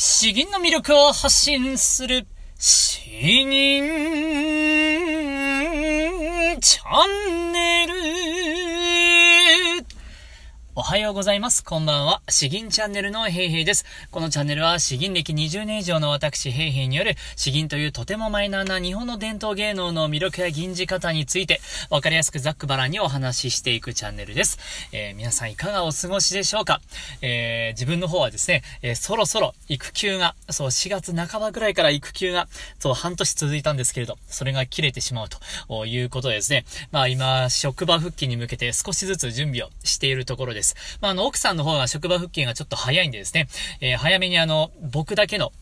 詩吟の魅力を発信する、詩吟チャンネル。おはようございます。こんばんは。詩吟チャンネルのヘイヘイです。このチャンネルは詩吟歴20年以上の私ヘイヘイによる詩吟というとてもマイナーな日本の伝統芸能の魅力や吟じ方についてわかりやすくざっくばらんにお話ししていくチャンネルです。えー、皆さんいかがお過ごしでしょうか？えー、自分の方はですね、えー、そろそろ育休が、そう4月半ばぐらいから育休が、そう半年続いたんですけれど、それが切れてしまうということでですね、まあ今職場復帰に向けて少しずつ準備をしているところです。。まあ、あの、奥さんの方が職場復帰がちょっと早いんでですね、えー、早めにあの、僕だけの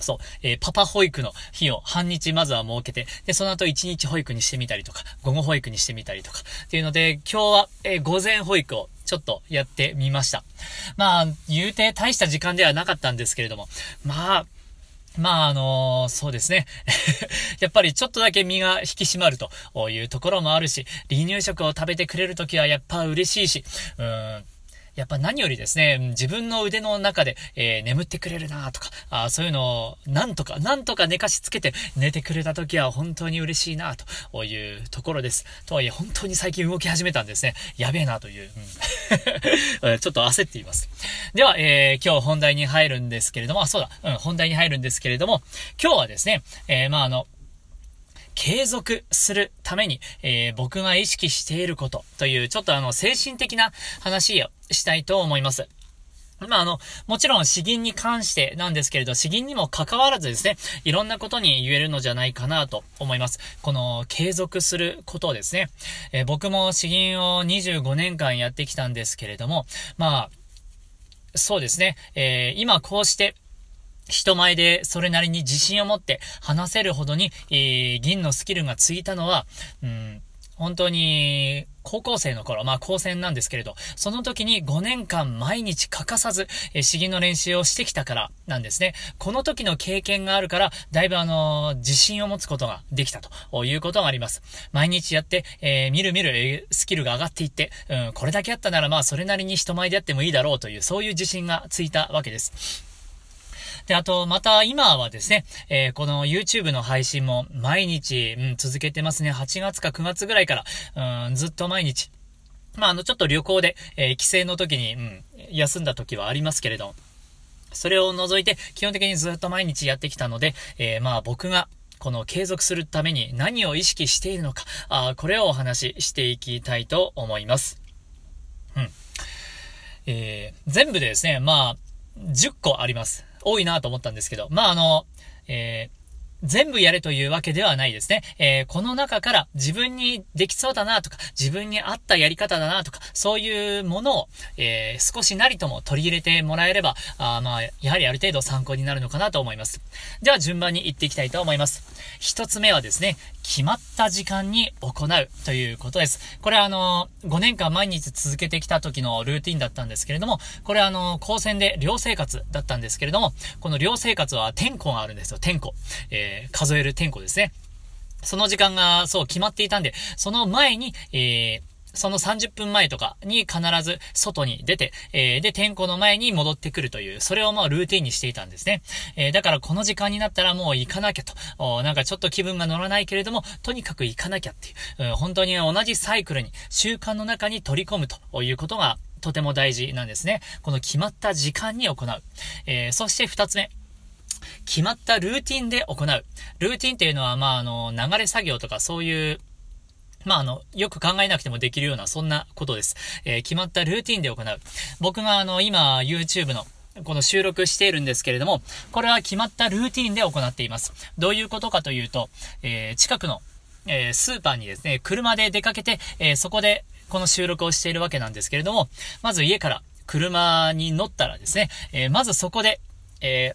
そう、えー、パパ保育の日を半日まずは設けて、で、その後1日保育にしてみたりとか、午後保育にしてみたりとか、っていうので、今日は、えー、午前保育をちょっとやってみました。まあ、言うて大した時間ではなかったんですけれども、まあ、まあ、あのー、そうですね。やっぱりちょっとだけ身が引き締まるというところもあるし、離乳食を食べてくれるときはやっぱ嬉しいし、うん、やっぱ何よりですね、自分の腕の中で、えー、眠ってくれるなとか、あそういうのを、なんとか、なんとか寝かしつけて寝てくれた時は本当に嬉しいなというところです。とはいえ、本当に最近動き始めたんですね。やべえなという、うん、ちょっと焦っています。では、えー、今日本題に入るんですけれども、あ、そうだ、うん、本題に入るんですけれども、今日はですね、えー、まあ、あの、継続するために、えー、僕が意識していることという、ちょっとあの、精神的な話をしたいと思います。まあ、あの、もちろん詩吟に関してなんですけれど、詩吟にも関わらずですね、いろんなことに言えるのじゃないかなと思います。この、継続することですね。えー、僕も詩吟を25年間やってきたんですけれども、まあ、そうですね、えー、今こうして、人前でそれなりに自信を持って話せるほどに、えー、銀のスキルがついたのは、うん、本当に、高校生の頃、まあ高専なんですけれど、その時に5年間毎日欠かさず、え詩吟の練習をしてきたからなんですね。この時の経験があるから、だいぶあの、自信を持つことができたということがあります。毎日やって、えー、みるみるスキルが上がっていって、うん、これだけあったならまあそれなりに人前でやってもいいだろうという、そういう自信がついたわけです。で、あと、また今はですね、えー、この YouTube の配信も毎日、うん、続けてますね。8月か9月ぐらいから、うん、ずっと毎日。まあ、あの、ちょっと旅行で、えー、帰省の時に、うん、休んだ時はありますけれど、それを除いて、基本的にずっと毎日やってきたので、えー、まあ、僕が、この継続するために何を意識しているのか、あこれをお話ししていきたいと思います。うん。えー、全部でですね、まあ、10個あります。多いなと思ったんですけど、まあ、あの、えー全部やれというわけではないですね。えー、この中から自分にできそうだなとか、自分に合ったやり方だなとか、そういうものを、えー、少しなりとも取り入れてもらえれば、あまあ、やはりある程度参考になるのかなと思います。では、順番に行っていきたいと思います。一つ目はですね、決まった時間に行うということです。これはあの、5年間毎日続けてきた時のルーティンだったんですけれども、これはあの、高専で寮生活だったんですけれども、この寮生活は天候があるんですよ、天候。えー、数える天候ですね。その時間が、そう、決まっていたんで、その前に、えー、その30分前とかに必ず外に出て、えー、で、天候の前に戻ってくるという、それをまあルーティンにしていたんですね。えー、だからこの時間になったらもう行かなきゃと、なんかちょっと気分が乗らないけれども、とにかく行かなきゃっていう、うん、本当に同じサイクルに、習慣の中に取り込むということがとても大事なんですね。この決まった時間に行う。えー、そして二つ目。決まったルーティンで行う。ルーティンっていうのは、まあ、あの、流れ作業とかそういうまあ、あの、よく考えなくてもできるような、そんなことです。えー、決まったルーティンで行う。僕があの、今、YouTube の、この収録しているんですけれども、これは決まったルーティンで行っています。どういうことかというと、えー、近くの、えー、スーパーにですね、車で出かけて、え、そこでこの収録をしているわけなんですけれども、まず家から車に乗ったらですね、え、まずそこで、え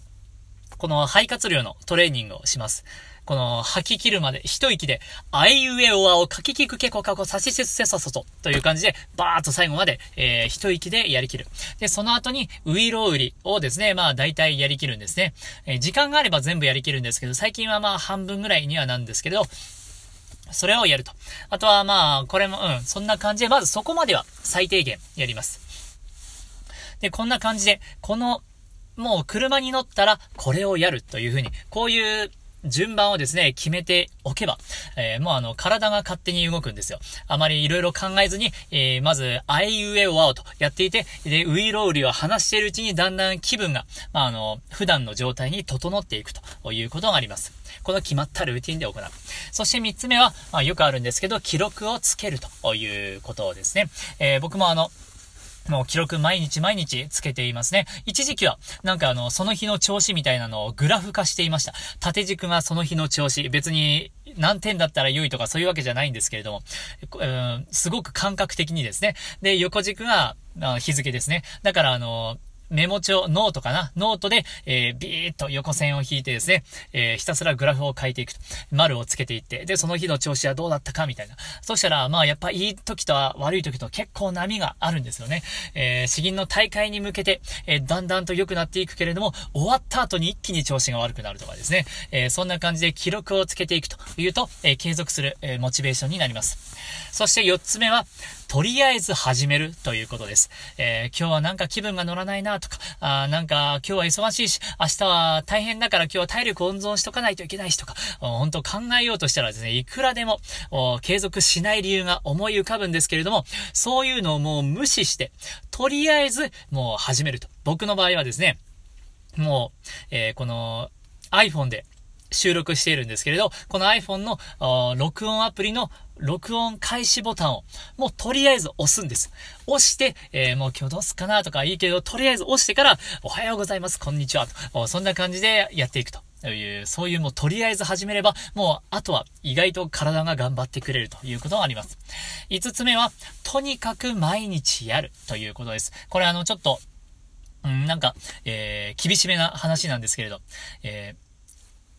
この肺活量のトレーニングをします。この吐き切るまで一息で、あいうえおわを書き聞くけこかこさしせせそそそという感じで、バーっと最後まで、えー、一息でやりきる。で、その後に、ウイロウリをですね、まあ大体やりきるんですね。えー、時間があれば全部やりきるんですけど、最近はまあ半分ぐらいにはなんですけど、それをやると。あとはまあ、これも、うん、そんな感じで、まずそこまでは最低限やります。で、こんな感じで、このもう車に乗ったらこれをやるというふうに、こういう順番をですね、決めておけば、えー、もうあの、体が勝手に動くんですよ。あまり色々考えずに、えー、まず、あいうえおわおとやっていて、で、ウイロウリを話しているうちにだんだん気分が、まあ、あの、普段の状態に整っていくということがあります。この決まったルーティンで行う。そして3つ目は、まあ、よくあるんですけど、記録をつけるということですね。えー、僕もあの、もう記録毎日毎日つけていますね。一時期は、なんかあの、その日の調子みたいなのをグラフ化していました。縦軸がその日の調子。別に何点だったら良いとかそういうわけじゃないんですけれども、うん、すごく感覚的にですね。で、横軸が日付ですね。だからあの、メモ帳、ノートかな？ノートで、えー、ビーッと横線を引いてですね、えー、ひたすらグラフを書いていくと。丸をつけていって、で、その日の調子はどうだったかみたいな。そしたら、まあ、やっぱいい時とは悪い時と結構波があるんですよね。えー、詩吟の大会に向けて、えー、だんだんと良くなっていくけれども、終わった後に一気に調子が悪くなるとかですね。えー、そんな感じで記録をつけていくというと、えー、継続する、えー、モチベーションになります。そして四つ目は、とりあえず始めるということです。えー、今日はなんか気分が乗らないなとか、あなんか今日は忙しいし、明日は大変だから今日は体力温存しとかないといけないしとか、本当考えようとしたらですね、いくらでも継続しない理由が思い浮かぶんですけれども、そういうのをもう無視して、とりあえずもう始めると。僕の場合はですね、もう、えー、この iPhone で収録しているんですけれど、この iPhone の録音アプリの録音開始ボタンを、もうとりあえず押すんです。押して、えー、もう今日どうすかなとかいいけど、とりあえず押してから、おはようございます、こんにちは、と。そんな感じでやっていくと。いう、そういうもうとりあえず始めれば、もうあとは意外と体が頑張ってくれるということがあります。五つ目は、とにかく毎日やるということです。これあのちょっと、うん、なんか、えー、厳しめな話なんですけれど、えー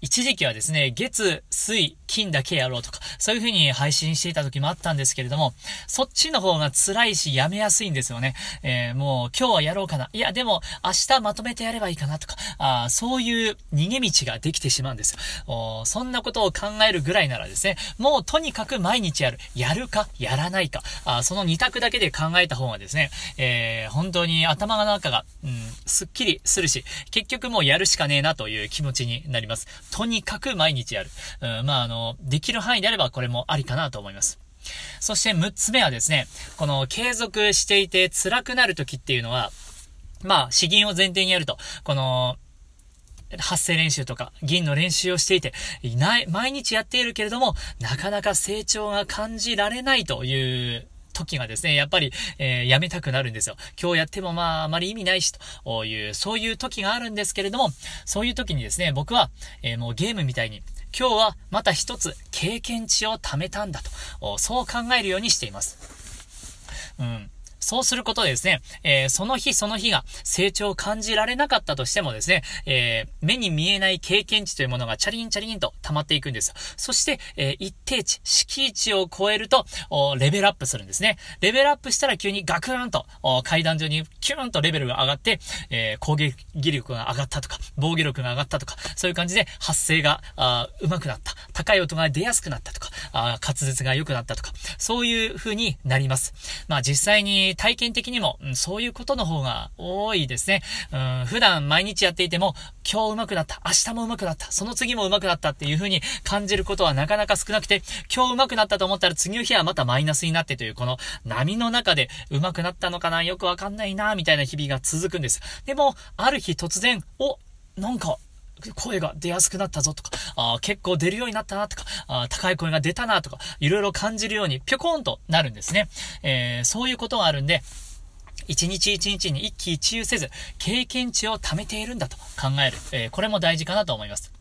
一時期はですね、月、水、金だけやろうとか、そういう風に配信していた時もあったんですけれども、そっちの方が辛いし、やめやすいんですよね。えー、もう今日はやろうかな。いや、でも明日まとめてやればいいかなとか、あそういう逃げ道ができてしまうんですよ。そんなことを考えるぐらいならですね、もうとにかく毎日やる。やるか、やらないか。あその二択だけで考えた方がですね、えー、本当に頭の中が、うん、すっきりするし、結局もうやるしかねえなという気持ちになります。とにかく毎日やる。うん、まあ、あの、できる範囲であればこれもありかなと思います。そして6つ目はですね、この継続していて辛くなる時っていうのは、まあ、詩吟を前提にやると、この、発声練習とか、銀の練習をしていて、いない、毎日やっているけれども、なかなか成長が感じられないという時がですね、やっぱり、えー、やめたくなるんですよ。今日やってもまあ、あまり意味ないし、という、そういう時があるんですけれども、そういう時にですね、僕は、えー、もうゲームみたいに、今日はまた一つ経験値を貯めたんだと、そう考えるようにしています。うん。そうすることでですね、えー、その日その日が成長を感じられなかったとしてもですね、えー、目に見えない経験値というものがチャリンチャリンと溜まっていくんです。そして、えー、一定値、敷地を超えると、レベルアップするんですね。レベルアップしたら急にガクーンと、階段上にキューンとレベルが上がって、え攻撃力が上がったとか、防御力が上がったとか、そういう感じで発声が、あ上手くなった。高い音が出やすくなったとか、あ滑舌が良くなったとか、そういう風になります。まあ実際に体験的にも、うん、そういうことの方が多いですね。うん、普段毎日やっていても、今日上手くなった、明日も上手くなった、その次も上手くなったっていう風に感じることはなかなか少なくて、今日上手くなったと思ったら次の日はまたマイナスになってという、この波の中で上手くなったのかな、よくわかんないな、みたいな日々が続くんです。でも、ある日突然、お、なんか、声が出やすくなったぞとか、あ結構出るようになったなとか、あ高い声が出たなとか、いろいろ感じるようにぴょこんとなるんですね。えー、そういうことがあるんで、一日一日に一喜一憂せず、経験値を貯めているんだと考える。えー、これも大事かなと思います。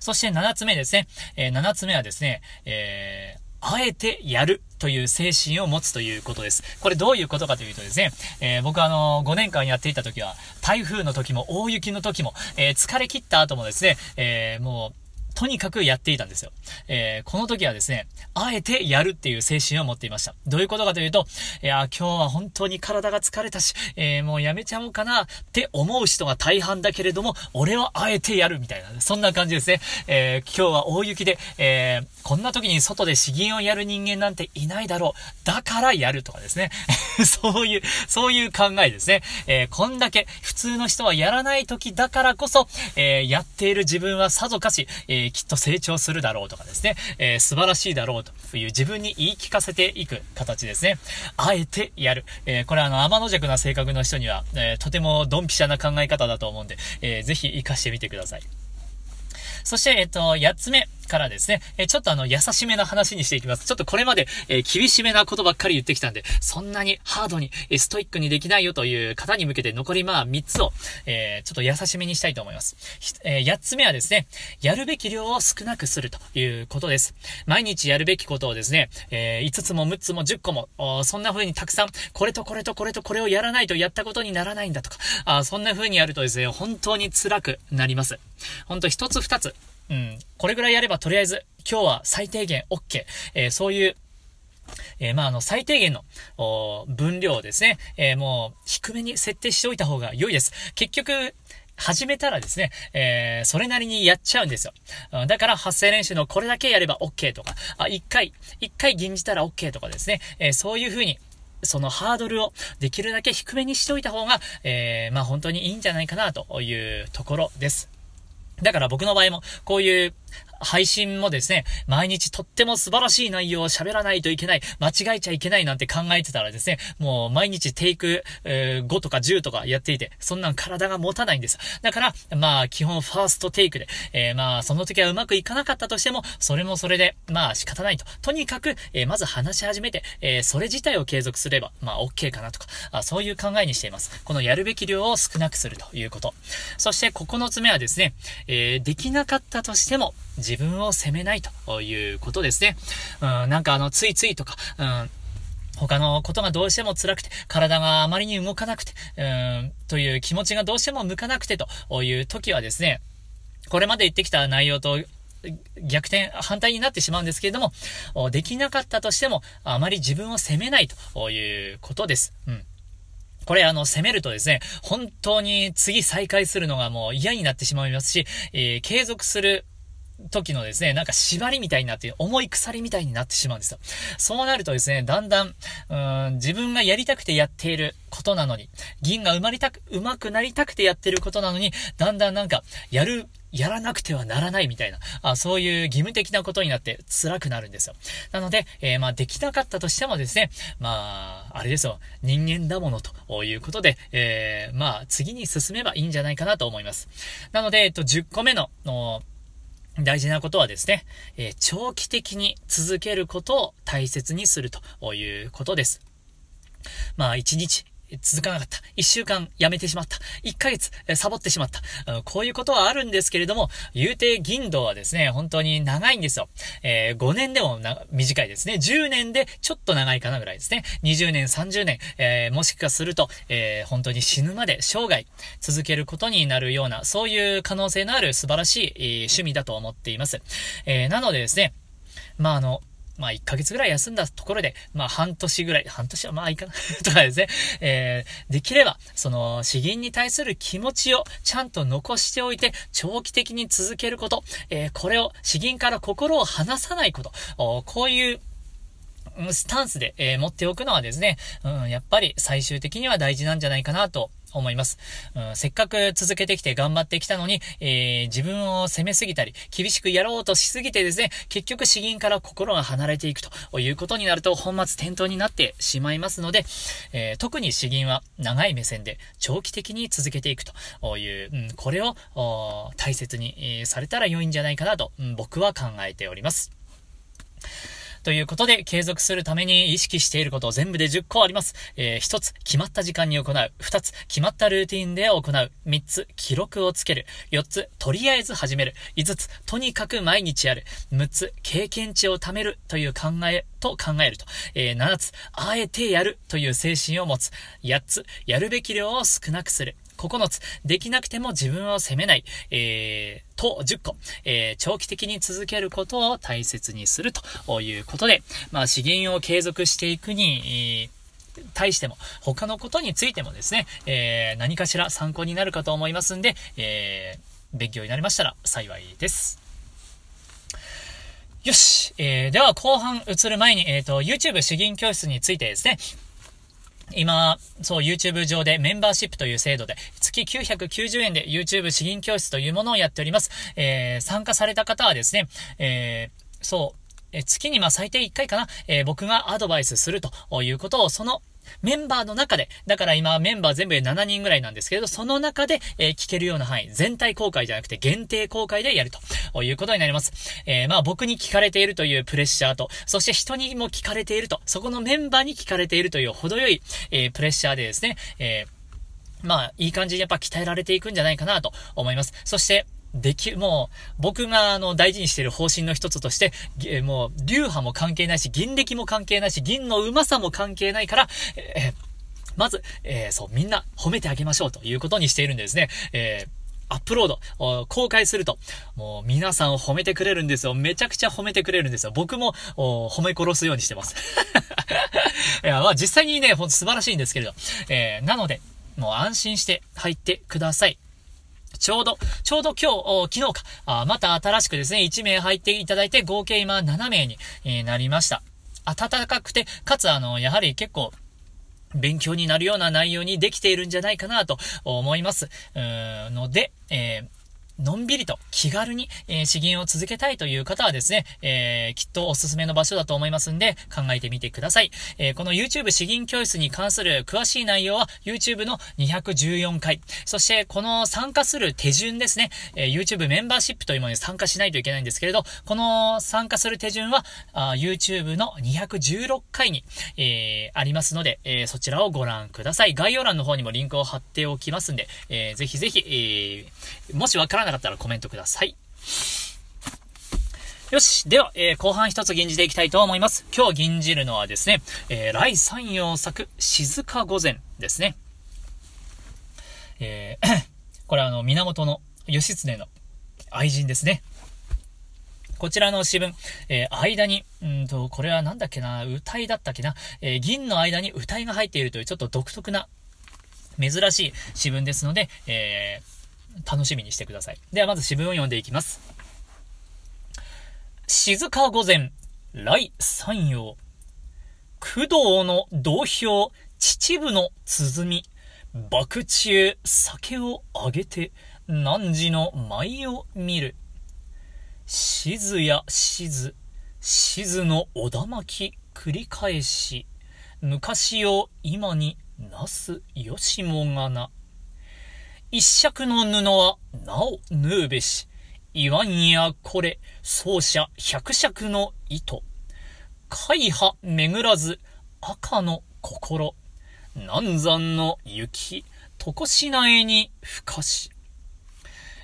そして七つ目ですね。えー、七つ目はですね、えー、あえてやるという精神を持つということです。これどういうことかというとですね、えー、僕はあの、5年間やっていた時は、台風の時も大雪の時も、えー、疲れ切った後もですね、え、もう、とにかくやっていたんですよ。えー、この時はですね、あえてやるっていう精神を持っていました。どういうことかというと、いや、今日は本当に体が疲れたし、えー、もうやめちゃおうかなって思う人が大半だけれども、俺はあえてやるみたいな、そんな感じですね。えー、今日は大雪で、え、こんな時に外で詩吟をやる人間なんていないだろう。だからやるとかですね。そういう、そういう考えですね。え、こんだけ普通の人はやらない時だからこそ、え、やっている自分はさぞかし、えー、きっと成長するだろうとかですね、え素晴らしいだろうという自分に言い聞かせていく形ですね。あえてやる。えこれはあの、天の弱な性格の人には、えとてもドンピシャな考え方だと思うんで、えー、ぜひ活かしてみてください。そして、えっと、八つ目。からですね、えちょっとあの、優しめな話にしていきます。ちょっとこれまで、え厳しめなことばっかり言ってきたんで、そんなにハードに、えストイックにできないよという方に向けて残りまあ3つを、えちょっと優しめにしたいと思います。え8つ目はですね、やるべき量を少なくするということです。毎日やるべきことをですね、え5つも6つも10個も、そんな風にたくさん、これとこれとこれとこれをやらないとやったことにならないんだとか、あそんな風にやるとですね、本当に辛くなります。本当1つ2つ、うん、これぐらいやればとりあえず今日は最低限 OK。えー、そういうえー、まあ、あの、最低限の、分量ですね。えー、もう、低めに設定しておいた方が良いです。結局、始めたらですね、えー、それなりにやっちゃうんですよ。だから発声練習のこれだけやれば OK とか、あ、一回、一回吟じたら OK とかですね、えー、そういう風に、そのハードルをできるだけ低めにしておいた方が、えー、まあ本当にいいんじゃないかなというところです。だから僕の場合も、こういう配信もですね、毎日とっても素晴らしい内容を喋らないといけない、間違えちゃいけないなんて考えてたらですね、もう毎日テイク、えー、5とか10とかやっていて、そんなん体が持たないんです。だから、まあ基本ファーストテイクで、えー、まあその時はうまくいかなかったとしても、それもそれで、まあ仕方ないと。とにかく、えー、まず話し始めて、えー、それ自体を継続すれば、まあ OK かなとか、あそういう考えにしています。このやるべき量を少なくするということ。そして9つ目はですね、え、できなかったとしても、自分を責めないということですね。うん、なんかあの、ついついとか、うん、他のことがどうしても辛くて、体があまりに動かなくて、うん、という気持ちがどうしても向かなくてという時はですね、これまで言ってきた内容と逆転、反対になってしまうんですけれども、できなかったとしても、あまり自分を責めないということです。うん。これあの、攻めるとですね、本当に次再開するのがもう嫌になってしまいますし、えー、継続する時のですね、なんか縛りみたいになって、重い鎖みたいになってしまうんですよ。そうなるとですね、だんだん、うん、自分がやりたくてやっていることなのに、銀が生まれたく、上手くなりたくてやってることなのに、だんだんなんか、やる、やらなくてはならないみたいな、あそういう義務的なことになって辛くなるんですよ。なので、えー、まあ、できなかったとしてもですね、まあ、あれですよ、人間だものということで、えー、まあ、次に進めばいいんじゃないかなと思います。なので、えっと、10個目の、の大事なことはですね、えー、長期的に続けることを大切にするということです。まあ、一日続かなかった。一週間辞めてしまった。一ヶ月、えサボってしまった。こういうことはあるんですけれども、言うて銀道はですね、本当に長いんですよ。えー、5年でも短いですね。10年でちょっと長いかなぐらいですね。20年、30年、えー、もしかすると、えー、本当に死ぬまで生涯続けることになるような、そういう可能性のある素晴らしい、えー、趣味だと思っています。え、なのでですね、まあ、あの、まあ、1ヶ月ぐらい休んだところで、まあ、半年ぐらい、半年はまあいいかな。とかですね、えー、できれば、その、詩吟に対する気持ちをちゃんと残しておいて、長期的に続けること、えー、これを、詩吟から心を離さないこと、こういう、スタンスで、えー、持っておくのはですね、うん、やっぱり最終的には大事なんじゃないかなと思います。うん、せっかく続けてきて頑張ってきたのに、えー、自分を責めすぎたり、厳しくやろうとしすぎてですね、結局詩吟から心が離れていくということになると本末転倒になってしまいますので、えー、特に詩吟は長い目線で長期的に続けていくという、うん、これを大切にされたら良いんじゃないかなと、うん、僕は考えております。ということで、継続するために意識していること全部で10個あります。えー、1つ、決まった時間に行う。2つ、決まったルーティンで行う。3つ、記録をつける。4つ、とりあえず始める。5つ、とにかく毎日やる。6つ、経験値を貯めるという考えと考えると。えー、7つ、あえてやるという精神を持つ。8つ、やるべき量を少なくする。9つ。できなくても自分を責めない。えー、と10個。えー、長期的に続けることを大切にするということで、まあ、資源を継続していくに、対しても、他のことについてもですね、えー、何かしら参考になるかと思いますんで、えー、勉強になりましたら幸いです。よし。えー、では後半移る前に、えっ、ー、と、YouTube 詩吟教室についてですね、今、そう、YouTube 上でメンバーシップという制度で、月990円で YouTube 資金教室というものをやっております。えー、参加された方はですね、えー、そう、え月にまあ最低1回かな、えー、僕がアドバイスするということを、そのメンバーの中で、だから今メンバー全部で7人ぐらいなんですけれど、その中で、えー、聞けるような範囲、全体公開じゃなくて限定公開でやるということになります。えー、まあ僕に聞かれているというプレッシャーと、そして人にも聞かれていると、そこのメンバーに聞かれているという程よい、えー、プレッシャーでですね、えまあいい感じにやっぱ鍛えられていくんじゃないかなと思います。そして、でき、もう、僕があの大事にしている方針の一つとして、えもう、流派も関係ないし、銀歴も関係ないし、銀のうまさも関係ないから、えー、まず、えー、そう、みんな褒めてあげましょうということにしているんですね。えーアップロード、公開すると、もう皆さんを褒めてくれるんですよ。めちゃくちゃ褒めてくれるんですよ。僕も、褒め殺すようにしてます。いや、まあ実際にね、ほんと素晴らしいんですけれど。えー、なので、もう安心して入ってください。ちょうど、ちょうど今日、昨日か、あまた新しくですね、1名入っていただいて、合計今7名に、えなりました。暖かくて、かつあの、やはり結構、勉強になるような内容にできているんじゃないかなと思います。うーので、えーのんびりと気軽に、えー、詩吟を続けたいという方はですね、えー、きっとおすすめの場所だと思いますんで、考えてみてください。えー、この YouTube 詩吟教室に関する詳しい内容は YouTube の214回。そしてこの参加する手順ですね、え YouTube メンバーシップというものに参加しないといけないんですけれど、この参加する手順は YouTube の216回に、えありますので、えそちらをご覧ください。概要欄の方にもリンクを貼っておきますんで、えー、ぜひぜひ、えもしわからなかったらコメントください。よし。では、えー、後半一つ吟じていきたいと思います。今日吟じるのはですね、えー、来三陽作、静か御前ですね。えー、これはあの、源の義経の愛人ですね。こちらの詩文、えー、間に、うんと、これはなんだっけな、歌いだったっけな、えー、銀の間に歌いが入っているというちょっと独特な、珍しい詩文ですので、えー、楽しみにしてください。ではまず詩文を読んでいきます。静か御前、来三陽。工藤の同票、秩父の鼓。爆中、酒をあげて、汝の舞を見る。静や静、静のおだまき繰り返し、昔を今になすよしもがな。一尺の布はなお縫うべし。言わんやこれ、奏者百尺の糸。海派巡らず赤の心。南山の雪、床品絵にふかし。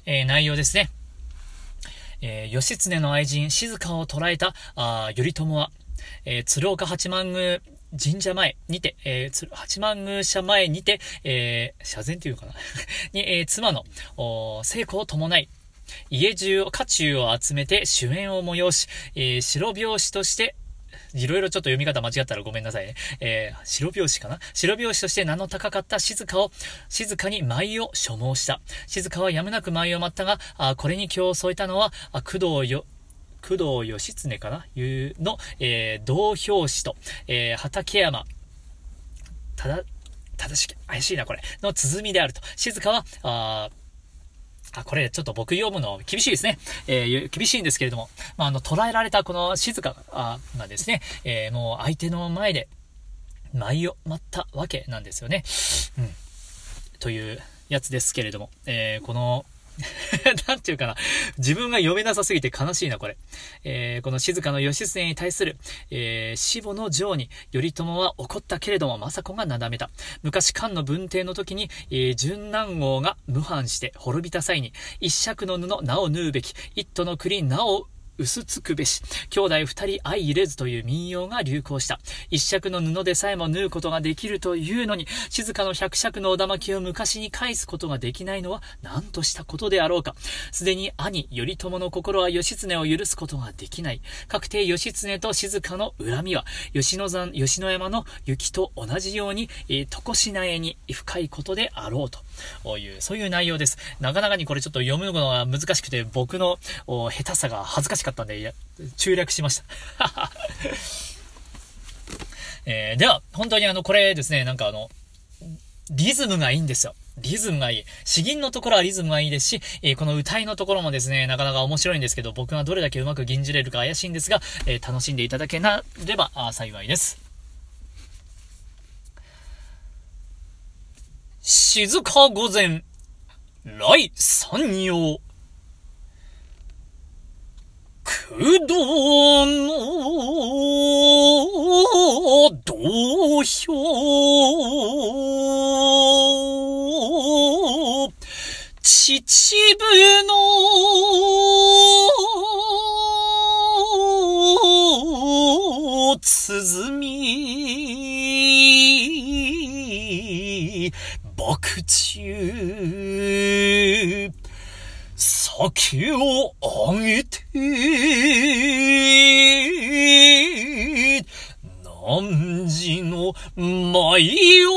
えー、内容ですね。えー、義経の愛人、静かを捕らえた、あ頼朝は、えー、鶴岡八幡宮神社前にて、えー、八幡宮社前にて、えー、社前っていうかな？に、えー、妻の、お成功を伴い、家中、家中を集めて主演を催し、えー、白拍子として、いろいろちょっと読み方間違ったらごめんなさいね。えー、白拍子かな？白拍子として名の高かった静かを、静かに舞を所望した。静かはやむなく舞を待ったが、あこれに今日添えたのは、あ工藤よ、工藤義経かな？いうの、えー、同表紙と、えー、畠山、ただ、正しき、怪しいな、これ。の鼓であると。静かは、ああ、これちょっと僕読むの厳しいですね。えー、厳しいんですけれども、まあ、あの、捉えられたこの静かがですね、えー、もう相手の前で舞を待ったわけなんですよね。うん。というやつですけれども、えー、この なんていうかな。自分が読めなさすぎて悲しいな、これ。えー、この静かの義経に対する、えー、死母の情に、頼朝は怒ったけれども、政子がなだめた。昔、漢の文帝の時に、えー、純南王が無反して滅びた際に、一尺の布、名を縫うべき、一斗の栗、名を薄つくべし。兄弟二人相入れずという民謡が流行した。一尺の布でさえも縫うことができるというのに、静かの百尺のお玉木を昔に返すことができないのは何としたことであろうか。すでに兄、頼朝の心は義経を許すことができない。確定義経と静かの恨みは、吉野山、吉野山の雪と同じように、えー、床品絵に深いことであろうという、そういう内容です。なかなかにこれちょっと読むのが難しくて、僕の下手さが恥ずかしかったかったんで、いや中略しました。えー、では、本当にあの、これですね、なんかあの、リズムがいいんですよ。リズムがいい。詩吟のところはリズムがいいですし、えー、この歌いのところもですね、なかなか面白いんですけど、僕がどれだけうまく吟じれるか怪しいんですが、えー、楽しんでいただけなれば幸いです。静か午前、来三陽。不動の土俵。秩父の鼓、爆中。酒をあげて、何時の舞を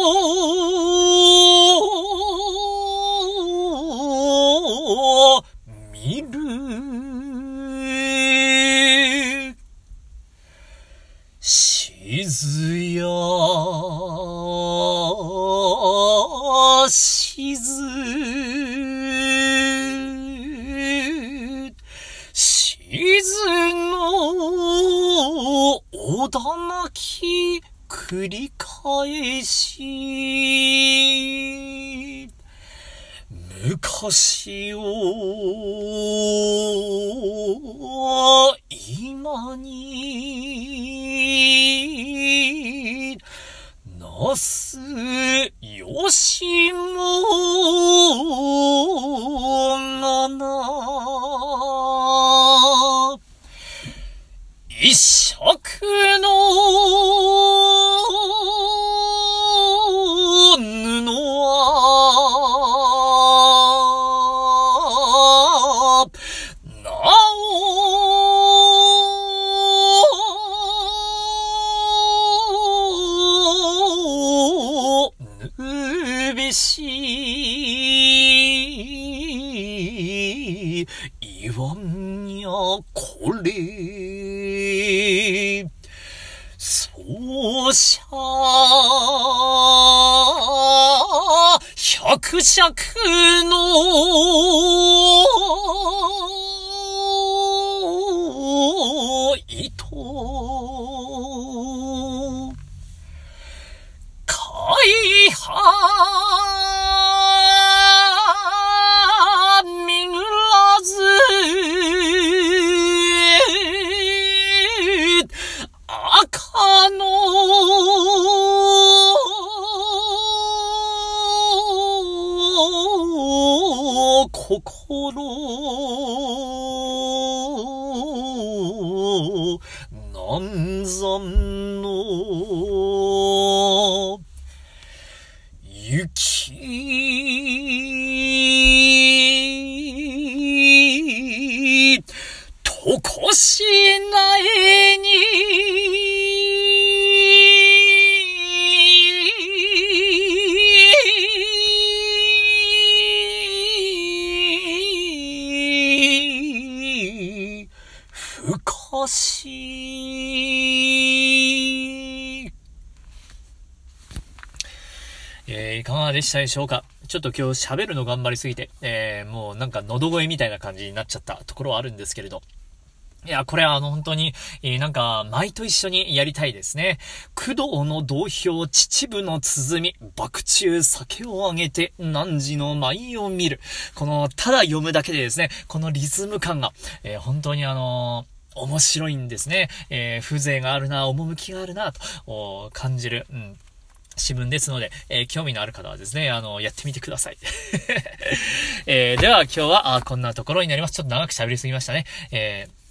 おしゃ百尺の糸。海派雪とこしなでしたでしょうか？ちょっと今日喋るの頑張りすぎて、えー、もうなんか喉声みたいな感じになっちゃったところはあるんですけれど。いや、これはあの本当に、えー、なんか、舞と一緒にやりたいですね。工藤の同票、秩父の鼓、爆中酒をあげて、汝の舞を見る。この、ただ読むだけでですね、このリズム感が、えー、本当にあのー、面白いんですね。えー、風情があるな、趣があるな、と感じる。うん詩文ですので、えー、興味のある方はですね、あの、やってみてください。えー、では今日は、あ、こんなところになります。ちょっと長く喋りすぎましたね。えー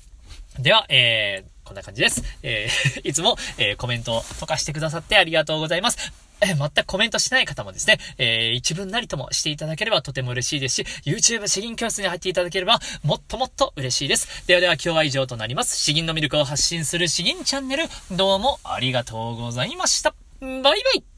では、えー、こんな感じです。えー、いつも、えー、コメントとかしてくださってありがとうございます。え全くコメントしない方もですね、えー、一文なりともしていただければとても嬉しいですし、YouTube 詩吟教室に入っていただければもっともっと嬉しいです。ではでは今日は以上となります。詩吟の魅力を発信する詩吟チャンネル、どうもありがとうございました。バイバイ